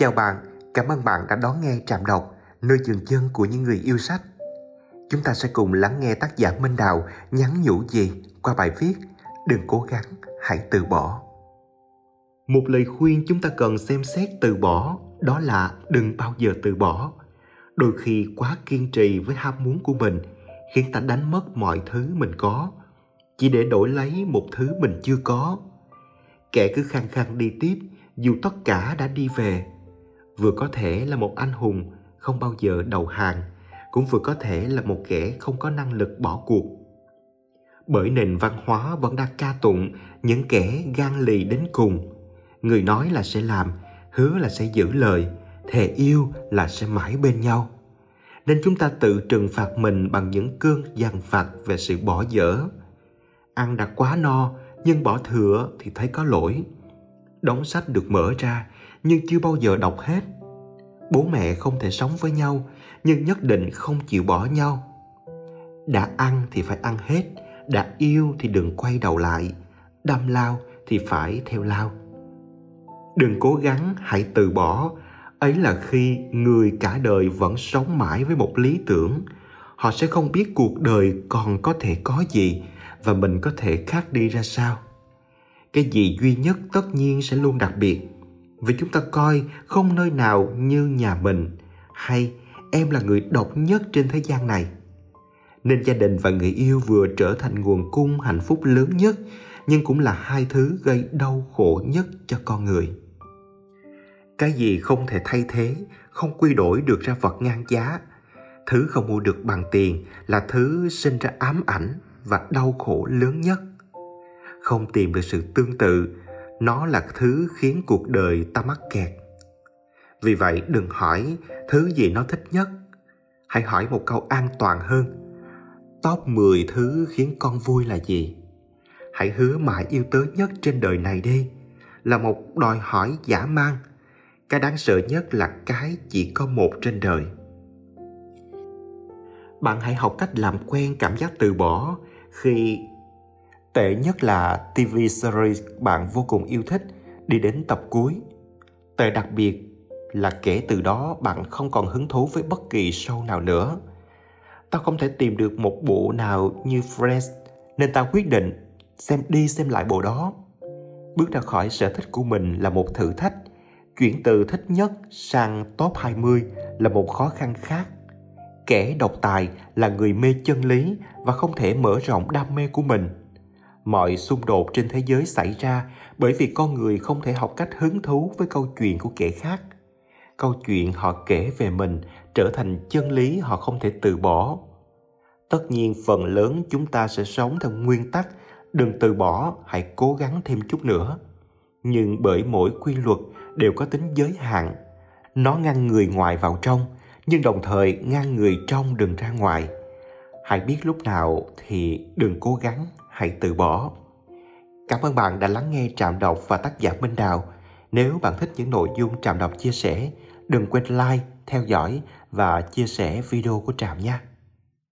Chào bạn, cảm ơn bạn đã đón nghe Trạm Đọc, nơi dừng chân của những người yêu sách. Chúng ta sẽ cùng lắng nghe tác giả Minh Đào nhắn nhủ gì qua bài viết Đừng cố gắng, hãy từ bỏ. Một lời khuyên chúng ta cần xem xét từ bỏ đó là đừng bao giờ từ bỏ. Đôi khi quá kiên trì với ham muốn của mình khiến ta đánh mất mọi thứ mình có chỉ để đổi lấy một thứ mình chưa có. Kẻ cứ khăng khăng đi tiếp dù tất cả đã đi về vừa có thể là một anh hùng không bao giờ đầu hàng, cũng vừa có thể là một kẻ không có năng lực bỏ cuộc. Bởi nền văn hóa vẫn đang ca tụng những kẻ gan lì đến cùng. Người nói là sẽ làm, hứa là sẽ giữ lời, thề yêu là sẽ mãi bên nhau. Nên chúng ta tự trừng phạt mình bằng những cơn dằn vặt về sự bỏ dở. Ăn đã quá no, nhưng bỏ thừa thì thấy có lỗi. Đóng sách được mở ra nhưng chưa bao giờ đọc hết. Bố mẹ không thể sống với nhau, nhưng nhất định không chịu bỏ nhau. Đã ăn thì phải ăn hết, đã yêu thì đừng quay đầu lại, đâm lao thì phải theo lao. Đừng cố gắng, hãy từ bỏ. Ấy là khi người cả đời vẫn sống mãi với một lý tưởng, họ sẽ không biết cuộc đời còn có thể có gì và mình có thể khác đi ra sao. Cái gì duy nhất tất nhiên sẽ luôn đặc biệt vì chúng ta coi không nơi nào như nhà mình. Hay, em là người độc nhất trên thế gian này. Nên gia đình và người yêu vừa trở thành nguồn cung hạnh phúc lớn nhất, nhưng cũng là hai thứ gây đau khổ nhất cho con người. Cái gì không thể thay thế, không quy đổi được ra vật ngang giá. Thứ không mua được bằng tiền là thứ sinh ra ám ảnh và đau khổ lớn nhất. Không tìm được sự tương tự nó là thứ khiến cuộc đời ta mắc kẹt. Vì vậy đừng hỏi thứ gì nó thích nhất. Hãy hỏi một câu an toàn hơn. Top 10 thứ khiến con vui là gì? Hãy hứa mãi yêu tớ nhất trên đời này đi. Là một đòi hỏi giả mang. Cái đáng sợ nhất là cái chỉ có một trên đời. Bạn hãy học cách làm quen cảm giác từ bỏ khi Tệ nhất là TV series bạn vô cùng yêu thích, đi đến tập cuối. Tệ đặc biệt là kể từ đó bạn không còn hứng thú với bất kỳ show nào nữa. Ta không thể tìm được một bộ nào như Friends nên ta quyết định xem đi xem lại bộ đó. Bước ra khỏi sở thích của mình là một thử thách. Chuyển từ thích nhất sang top 20 là một khó khăn khác. Kẻ độc tài là người mê chân lý và không thể mở rộng đam mê của mình mọi xung đột trên thế giới xảy ra bởi vì con người không thể học cách hứng thú với câu chuyện của kẻ khác. Câu chuyện họ kể về mình trở thành chân lý họ không thể từ bỏ. Tất nhiên phần lớn chúng ta sẽ sống theo nguyên tắc, đừng từ bỏ, hãy cố gắng thêm chút nữa. Nhưng bởi mỗi quy luật đều có tính giới hạn. Nó ngăn người ngoài vào trong, nhưng đồng thời ngăn người trong đừng ra ngoài. Hãy biết lúc nào thì đừng cố gắng hãy từ bỏ. Cảm ơn bạn đã lắng nghe Trạm Đọc và tác giả Minh Đào. Nếu bạn thích những nội dung Trạm Đọc chia sẻ, đừng quên like, theo dõi và chia sẻ video của Trạm nha.